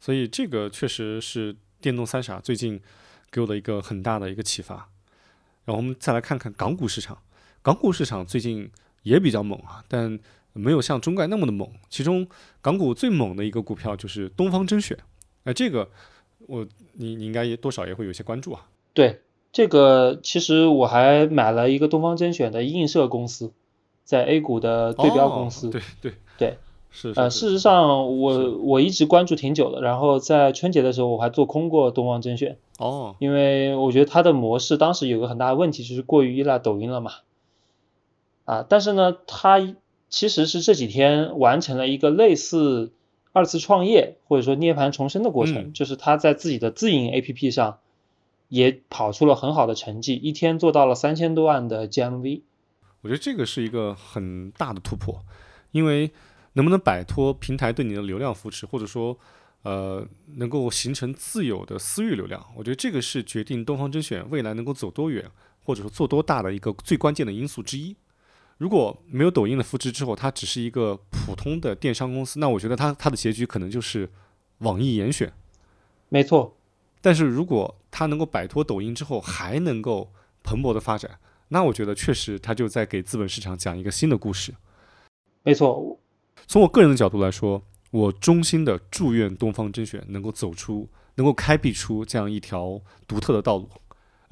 S1: 所以这个确实是电动三傻最近给我的一个很大的一个启发。然后我们再来看看港股市场，港股市场最近。也比较猛啊，但没有像中概那么的猛。其中港股最猛的一个股票就是东方甄选，哎，这个我你你应该也多少也会有些关注啊。
S2: 对，这个其实我还买了一个东方甄选的映射公司，在 A 股的对标公司。
S1: 对对
S2: 对，
S1: 是
S2: 呃，事实上我我一直关注挺久的，然后在春节的时候我还做空过东方甄选。
S1: 哦，
S2: 因为我觉得它的模式当时有个很大的问题，就是过于依赖抖音了嘛。啊，但是呢，它其实是这几天完成了一个类似二次创业或者说涅槃重生的过程，就是他在自己的自营 APP 上也跑出了很好的成绩，一天做到了三千多万的 GMV。
S1: 我觉得这个是一个很大的突破，因为能不能摆脱平台对你的流量扶持，或者说呃能够形成自有的私域流量，我觉得这个是决定东方甄选未来能够走多远或者说做多大的一个最关键的因素之一。如果没有抖音的扶持之后，它只是一个普通的电商公司，那我觉得它它的结局可能就是网易严选。
S2: 没错，
S1: 但是如果它能够摆脱抖音之后，还能够蓬勃的发展，那我觉得确实它就在给资本市场讲一个新的故事。
S2: 没错，
S1: 从我个人的角度来说，我衷心的祝愿东方甄选能够走出，能够开辟出这样一条独特的道路。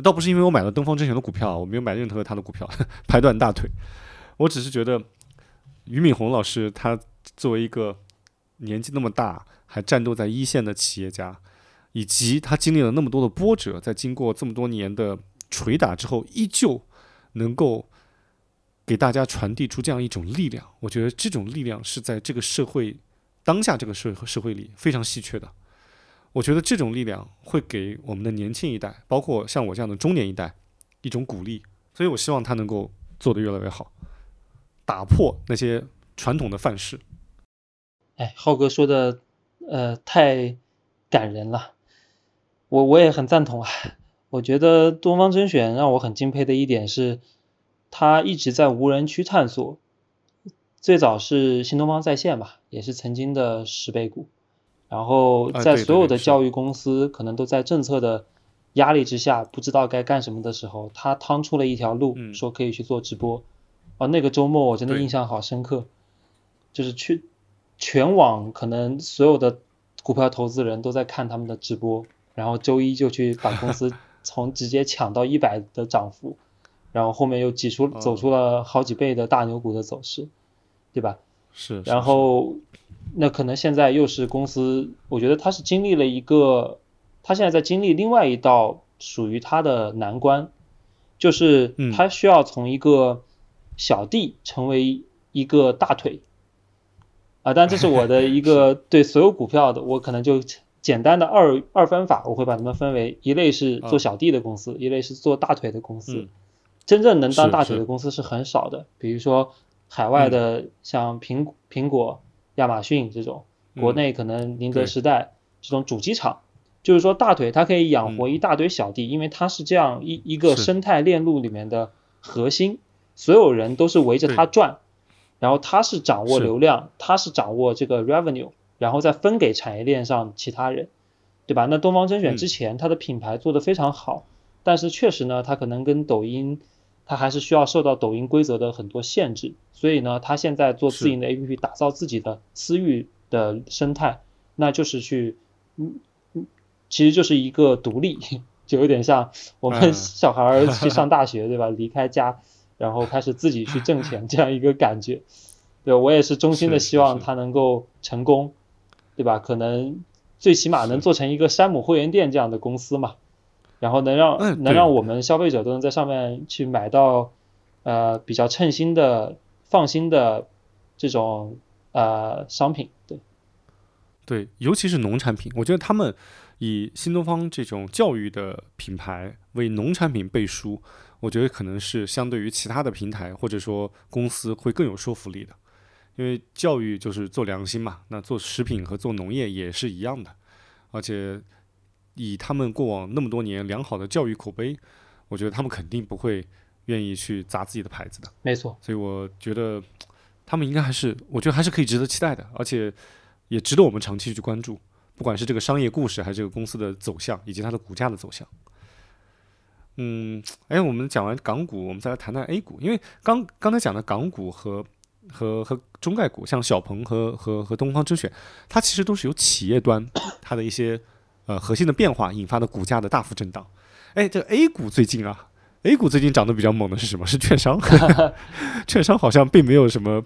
S1: 倒不是因为我买了东方甄选的股票，我没有买任何他的股票，拍断大腿。我只是觉得，俞敏洪老师他作为一个年纪那么大还战斗在一线的企业家，以及他经历了那么多的波折，在经过这么多年的捶打之后，依旧能够给大家传递出这样一种力量。我觉得这种力量是在这个社会当下这个社会社会里非常稀缺的。我觉得这种力量会给我们的年轻一代，包括像我这样的中年一代一种鼓励。所以我希望他能够做得越来越好，打破那些传统的范式。
S2: 哎，浩哥说的，呃，太感人了，我我也很赞同啊。我觉得东方甄选让我很敬佩的一点是，他一直在无人区探索。最早是新东方在线吧，也是曾经的十倍股，然后在所有的教育公司可能都在政策的。压力之下不知道该干什么的时候，他趟出了一条路，说可以去做直播。哦，那个周末我真的印象好深刻，就是去全网可能所有的股票投资人都在看他们的直播，然后周一就去把公司从直接抢到一百的涨幅，然后后面又挤出走出了好几倍的大牛股的走势，对吧？
S1: 是。
S2: 然后那可能现在又是公司，我觉得它是经历了一个。它现在在经历另外一道属于它的难关，就是它需要从一个小弟成为一个大腿，啊，但这是我的一个 对所有股票的，我可能就简单的二二分法，我会把它们分为一类是做小弟的公司，一类是做大腿的公司。真正能当大腿的公司是很少的，比如说海外的像苹苹果、亚马逊这种，国内可能宁德时代这种主机厂。就是说，大腿它可以养活一大堆小弟，因为它是这样一一个生态链路里面的核心，所有人都是围着它转，然后它是掌握流量，它是掌握这个 revenue，然后再分给产业链上其他人，对吧？那东方甄选之前它的品牌做得非常好，但是确实呢，它可能跟抖音，它还是需要受到抖音规则的很多限制，所以呢，它现在做自营的 APP，打造自己的私域的生态，那就是去嗯。其实就是一个独立，就有点像我们小孩去上大学，对吧？离开家，然后开始自己去挣钱这样一个感觉。对我也是衷心的希望他能够成功，对吧？可能最起码能做成一个山姆会员店这样的公司嘛，然后能让能让我们消费者都能在上面去买到呃比较称心的、放心的这种呃商品。对，
S1: 对，尤其是农产品，我觉得他们。以新东方这种教育的品牌为农产品背书，我觉得可能是相对于其他的平台或者说公司会更有说服力的。因为教育就是做良心嘛，那做食品和做农业也是一样的。而且以他们过往那么多年良好的教育口碑，我觉得他们肯定不会愿意去砸自己的牌子的。
S2: 没错，
S1: 所以我觉得他们应该还是，我觉得还是可以值得期待的，而且也值得我们长期去关注。不管是这个商业故事，还是这个公司的走向，以及它的股价的走向，嗯，哎，我们讲完港股，我们再来谈谈 A 股，因为刚刚才讲的港股和和和中概股，像小鹏和和和东方甄选，它其实都是由企业端它的一些呃核心的变化引发的股价的大幅震荡。哎，这 A 股最近啊，A 股最近涨得比较猛的是什么？是券商，券商好像并没有什么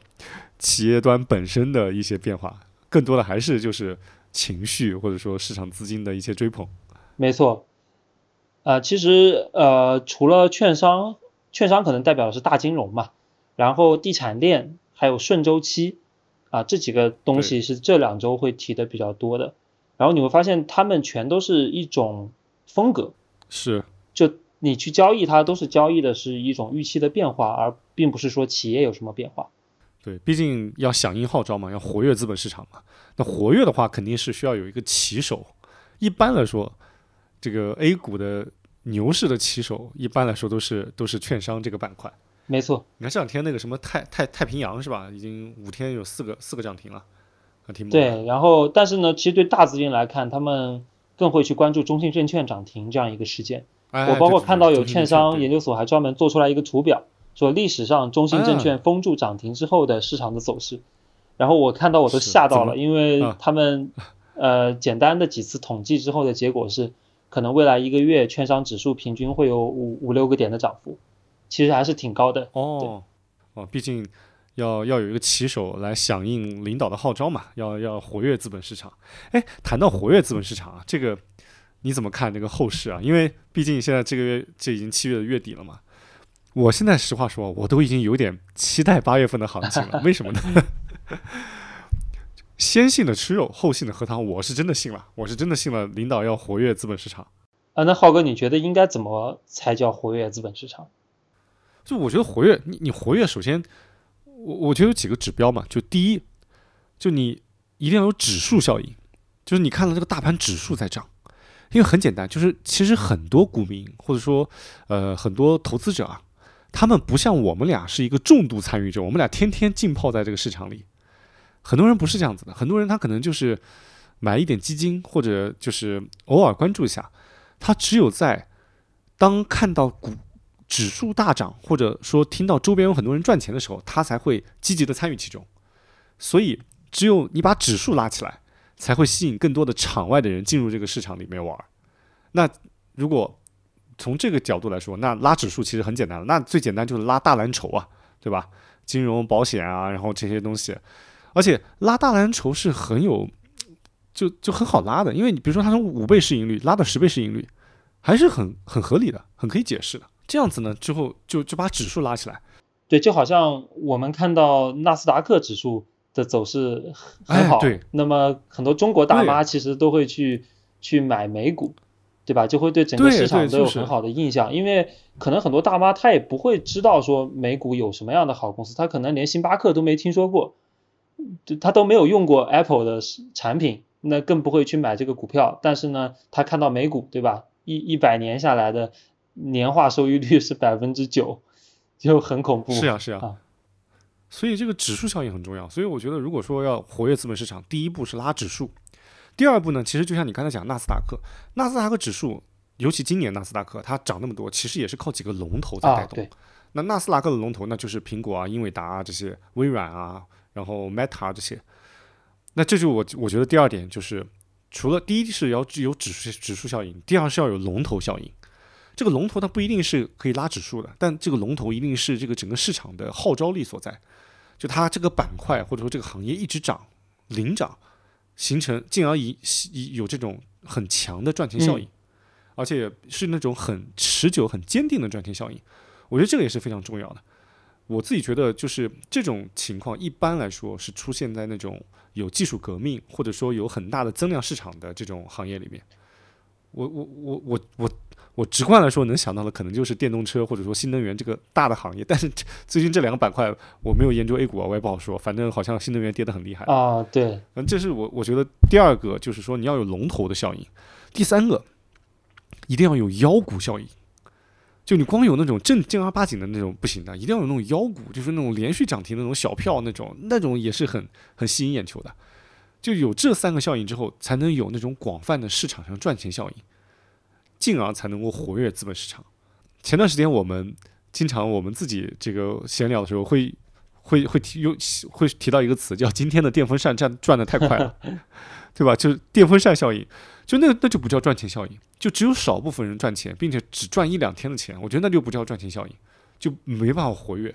S1: 企业端本身的一些变化，更多的还是就是。情绪或者说市场资金的一些追捧，
S2: 没错，呃，其实呃，除了券商，券商可能代表的是大金融嘛，然后地产链还有顺周期啊这几个东西是这两周会提的比较多的，然后你会发现他们全都是一种风格，
S1: 是，
S2: 就你去交易它都是交易的是一种预期的变化，而并不是说企业有什么变化。
S1: 对，毕竟要响应号召嘛，要活跃资本市场嘛。那活跃的话，肯定是需要有一个旗手。一般来说，这个 A 股的牛市的旗手，一般来说都是都是券商这个板块。
S2: 没错，
S1: 你看这两天那个什么太太太平洋是吧？已经五天有四个四个涨停了，还挺。
S2: 对，然后但是呢，其实对大资金来看，他们更会去关注中信证券涨停这样一个事件。我包括看到有券商研究所还专门做出来一个图表。说历史上中信证券封住涨停之后的市场的走势，然后我看到我都吓到了，因为他们 呃简单的几次统计之后的结果是，可能未来一个月券商指数平均会有五五六个点的涨幅，其实还是挺高的。
S1: 哦，哦，毕竟要要有一个旗手来响应领导的号召嘛，要要活跃资本市场。哎，谈到活跃资本市场啊，这个你怎么看这个后市啊？因为毕竟现在这个月这已经七月的月底了嘛。我现在实话说，我都已经有点期待八月份的行情了。为什么呢？先信的吃肉，后信的喝汤。我是真的信了，我是真的信了，领导要活跃资本市场。
S2: 啊，那浩哥，你觉得应该怎么才叫活跃资本市场？
S1: 就我觉得活跃，你你活跃，首先我我觉得有几个指标嘛。就第一，就你一定要有指数效应，就是你看到这个大盘指数在涨，因为很简单，就是其实很多股民或者说呃很多投资者啊。他们不像我们俩是一个重度参与者，我们俩天天浸泡在这个市场里。很多人不是这样子的，很多人他可能就是买一点基金，或者就是偶尔关注一下。他只有在当看到股指数大涨，或者说听到周边有很多人赚钱的时候，他才会积极的参与其中。所以，只有你把指数拉起来，才会吸引更多的场外的人进入这个市场里面玩。那如果从这个角度来说，那拉指数其实很简单了。那最简单就是拉大蓝筹啊，对吧？金融、保险啊，然后这些东西，而且拉大蓝筹是很有，就就很好拉的。因为你比如说，它从五倍市盈率拉到十倍市盈率，还是很很合理的，很可以解释的。这样子呢，之后就就把指数拉起来。
S2: 对，就好像我们看到纳斯达克指数的走势很好，
S1: 对。
S2: 那么很多中国大妈其实都会去去买美股。对吧？就会对整个市场都有很好的印象，因为可能很多大妈她也不会知道说美股有什么样的好公司，她可能连星巴克都没听说过，就她都没有用过 Apple 的产品，那更不会去买这个股票。但是呢，她看到美股，对吧？一一百年下来的年化收益率是百分之九，就很恐怖。
S1: 是啊，是啊。所以这个指数效应很重要。所以我觉得，如果说要活跃资本市场，第一步是拉指数。第二步呢，其实就像你刚才讲纳斯达克，纳斯达克指数，尤其今年纳斯达克它涨那么多，其实也是靠几个龙头在带动。那纳斯达克的龙头，那就是苹果啊、英伟达啊这些，微软啊，然后 Meta 这些。那这就我我觉得第二点就是，除了第一是要有指数指数效应，第二是要有龙头效应。这个龙头它不一定是可以拉指数的，但这个龙头一定是这个整个市场的号召力所在。就它这个板块或者说这个行业一直涨，领涨。形成，进而以以有这种很强的赚钱效应，而且是那种很持久、很坚定的赚钱效应。我觉得这个也是非常重要的。我自己觉得，就是这种情况一般来说是出现在那种有技术革命或者说有很大的增量市场的这种行业里面。我我我我我。我直观来说能想到的可能就是电动车或者说新能源这个大的行业，但是最近这两个板块我没有研究 A 股啊，我也不好说。反正好像新能源跌得很厉害
S2: 啊。对，
S1: 嗯，这是我我觉得第二个就是说你要有龙头的效应，第三个一定要有妖股效应。就你光有那种正正儿八经的那种不行的，一定要有那种妖股，就是那种连续涨停的那种小票那种，那种也是很很吸引眼球的。就有这三个效应之后，才能有那种广泛的市场上赚钱效应。进而才能够活跃资本市场。前段时间我们经常我们自己这个闲聊的时候，会会会提有会提到一个词，叫今天的电风扇转转的太快了，对吧？就是电风扇效应，就那那就不叫赚钱效应，就只有少部分人赚钱，并且只赚一两天的钱，我觉得那就不叫赚钱效应，就没办法活跃。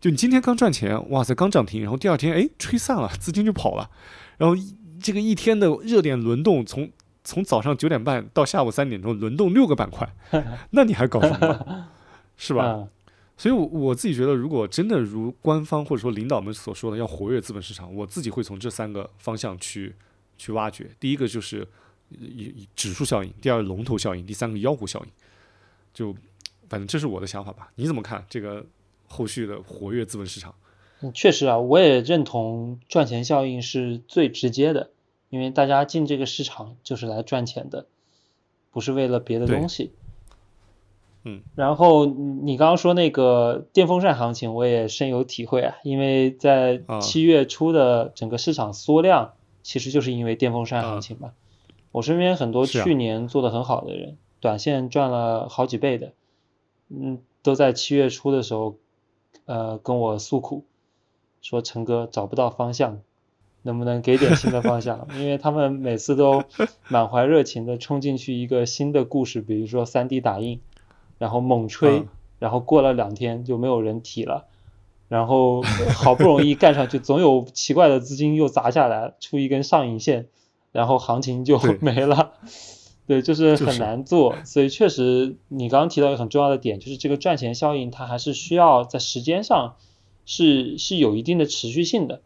S1: 就你今天刚赚钱，哇塞，刚涨停，然后第二天哎吹散了，资金就跑了，然后这个一天的热点轮动从。从早上九点半到下午三点钟轮动六个板块，那你还搞什么？是吧？所以，我我自己觉得，如果真的如官方或者说领导们所说的要活跃资本市场，我自己会从这三个方向去去挖掘。第一个就是以指数效应，第二龙头效应，第三个妖股效应。就反正这是我的想法吧？你怎么看这个后续的活跃资本市场？
S2: 嗯，确实啊，我也认同赚钱效应是最直接的。因为大家进这个市场就是来赚钱的，不是为了别的东西。
S1: 嗯，
S2: 然后你刚刚说那个电风扇行情，我也深有体会啊。因为在七月初的整个市场缩量，其实就是因为电风扇行情嘛。我身边很多去年做的很好的人，短线赚了好几倍的，嗯，都在七月初的时候，呃，跟我诉苦，说陈哥找不到方向。能不能给点新的方向？因为他们每次都满怀热情的冲进去一个新的故事，比如说 3D 打印，然后猛吹，然后过了两天就没有人提了，然后好不容易干上去，总有奇怪的资金又砸下来，出一根上影线，然后行情就 没了。对，就是很难做，所以确实你刚刚提到一个很重要的点，就是这个赚钱效应，它还是需要在时间上是是有一定的持续性的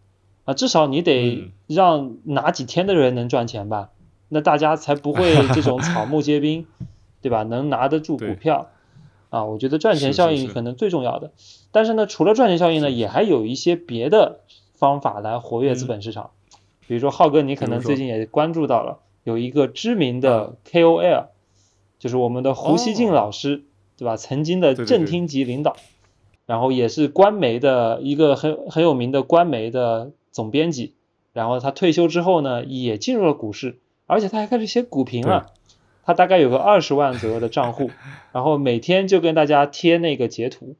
S2: 啊，至少你得让哪几天的人能赚钱吧，那大家才不会 这种草木皆兵，对吧？能拿得住股票。啊，我觉得赚钱效应可能最重要的。但是呢，除了赚钱效应呢，也还有一些别的方法来活跃资本市场，比如说浩哥，你可能最近也关注到了。有一个知名的 KOL，就是我们的胡锡进老师，对吧？曾经的正厅级领导，然后也是官媒的一个很很有名的官媒的总编辑。然后他退休之后呢，也进入了股市，而且他还开始写股评了。他大概有个二十万左右的账户，然后每天就跟大家贴那个截图，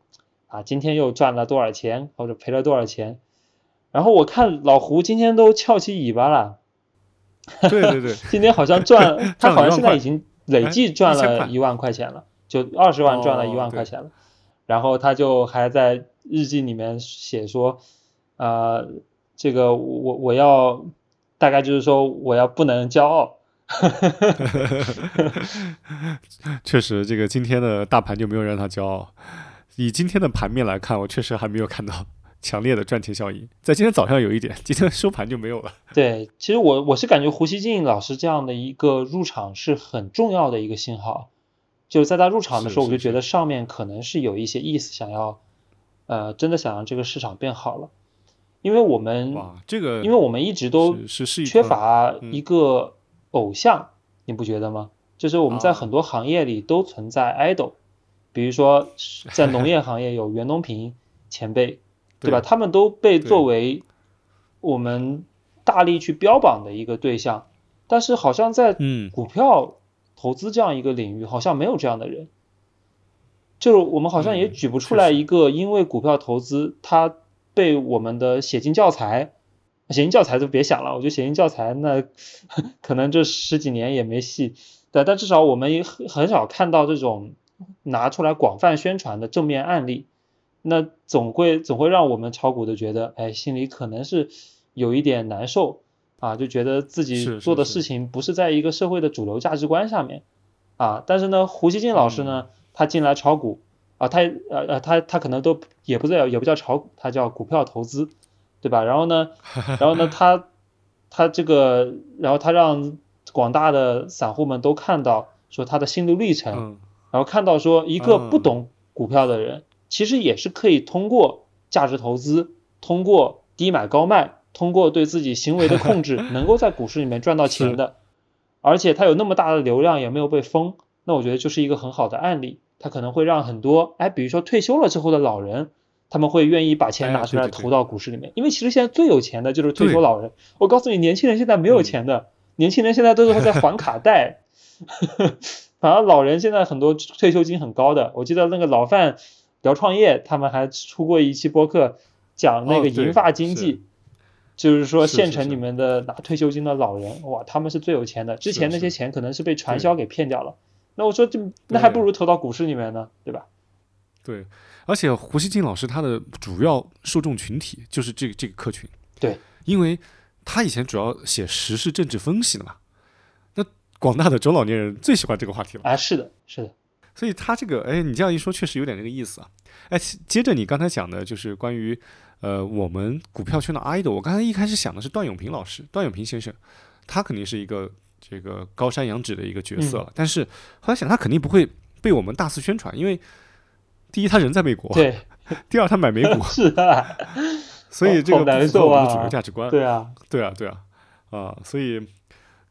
S2: 啊，今天又赚了多少钱，或者赔了多少钱。然后我看老胡今天都翘起尾巴了。
S1: 对对对，
S2: 今天好像赚，他好像现在已经累计赚了一万块钱了，就二十万赚了一万块钱了。然后他就还在日记里面写说，呃，这个我我要大概就是说我要不能骄傲。
S1: 确实，这个今天的大盘就没有让他骄傲。以今天的盘面来看，我确实还没有看到。强烈的赚钱效应，在今天早上有一点，今天收盘就没有了。
S2: 对，其实我我是感觉胡锡进老师这样的一个入场是很重要的一个信号，就在他入场的时候，我就觉得上面可能是有一些意思，想要，呃，真的想让这个市场变好了，因为我们
S1: 这个，
S2: 因为我们一直都缺乏一个偶像，你不觉得吗？就是我们在很多行业里都存在 idol，比如说在农业行业有袁隆平前辈。对吧？他们都被作为我们大力去标榜的一个对象，但是好像在股票投资这样一个领域，好像没有这样的人。就是我们好像也举不出来一个，因为股票投资他被我们的写进教材，写进教材就别想了。我觉得写进教材那 可能这十几年也没戏。对，但至少我们也很很少看到这种拿出来广泛宣传的正面案例。那总会总会让我们炒股的觉得，哎，心里可能是有一点难受啊，就觉得自己做的事情不是在一个社会的主流价值观上面啊。但是呢，胡锡进老师呢，他进来炒股啊，他呃呃他他可能都也不叫也不叫炒股，他叫股票投资，对吧？然后呢，然后呢，他他这个，然后他让广大的散户们都看到说他的心路历程，然后看到说一个不懂股票的人。其实也是可以通过价值投资，通过低买高卖，通过对自己行为的控制，能够在股市里面赚到钱的。而且他有那么大的流量，也没有被封，那我觉得就是一个很好的案例。它可能会让很多，哎，比如说退休了之后的老人，他们会愿意把钱拿出来投到股市里面。因为其实现在最有钱的就是退休老人。我告诉你，年轻人现在没有钱的，年轻人现在都是在还卡贷。反而老人现在很多退休金很高的。我记得那个老范。聊创业，他们还出过一期播客，讲那个银发经济，就是说县城里面的拿退休金的老人，哇，他们是最有钱的。之前那些钱可能是被传销给骗掉了。那我说，这那还不如投到股市里面呢，对吧？
S1: 对，而且胡锡进老师他的主要受众群体就是这个这个客群。
S2: 对，
S1: 因为他以前主要写时事政治分析的嘛，那广大的中老年人最喜欢这个话题了。
S2: 啊，是的，是的。
S1: 所以他这个，哎，你这样一说，确实有点这个意思啊。哎，接着你刚才讲的，就是关于，呃，我们股票圈的 idol。我刚才一开始想的是段永平老师，段永平先生，他肯定是一个这个高山仰止的一个角色了。但是后来想，他肯定不会被我们大肆宣传，因为第一他人在美国，
S2: 对；
S1: 第二他买美股，
S2: 是啊。
S1: 所以这个不符合我们的主流价值观。
S2: 对啊，
S1: 对啊，对啊，啊，所以。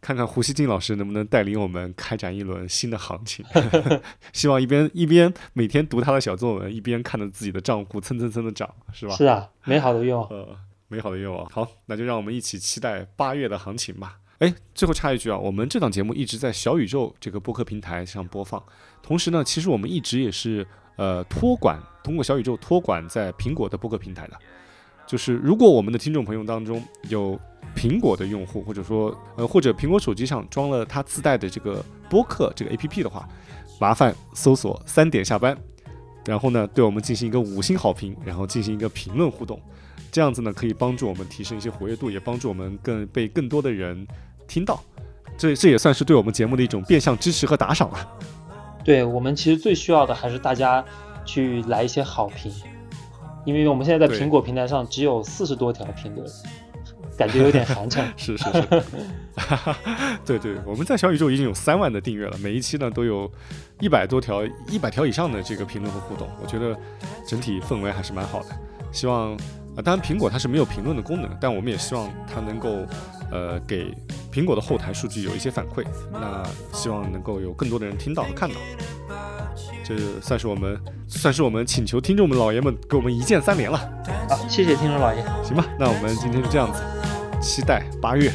S1: 看看胡锡进老师能不能带领我们开展一轮新的行情。希望一边一边每天读他的小作文，一边看着自己的账户蹭蹭蹭的涨，是吧？
S2: 是啊，美好的愿望。
S1: 呃，美好的愿望。好，那就让我们一起期待八月的行情吧。哎，最后插一句啊，我们这档节目一直在小宇宙这个播客平台上播放，同时呢，其实我们一直也是呃托管，通过小宇宙托管在苹果的播客平台的。就是如果我们的听众朋友当中有苹果的用户，或者说呃或者苹果手机上装了它自带的这个播客这个 APP 的话，麻烦搜索三点下班，然后呢对我们进行一个五星好评，然后进行一个评论互动，这样子呢可以帮助我们提升一些活跃度，也帮助我们更被更多的人听到。这这也算是对我们节目的一种变相支持和打赏了。
S2: 对我们其实最需要的还是大家去来一些好评，因为我们现在在苹果平台上只有四十多条评论，感觉有点寒碜。
S1: 是是是，对对，我们在小宇宙已经有三万的订阅了，每一期呢都有一百多条、一百条以上的这个评论和互动，我觉得整体氛围还是蛮好的。希望啊，当然苹果它是没有评论的功能，但我们也希望它能够呃给。苹果的后台数据有一些反馈，那希望能够有更多的人听到和看到。这算是我们，算是我们请求听众们老爷们给我们一键三连了。
S2: 好，谢谢听众老爷。
S1: 行吧，那我们今天就这样子，期待八月。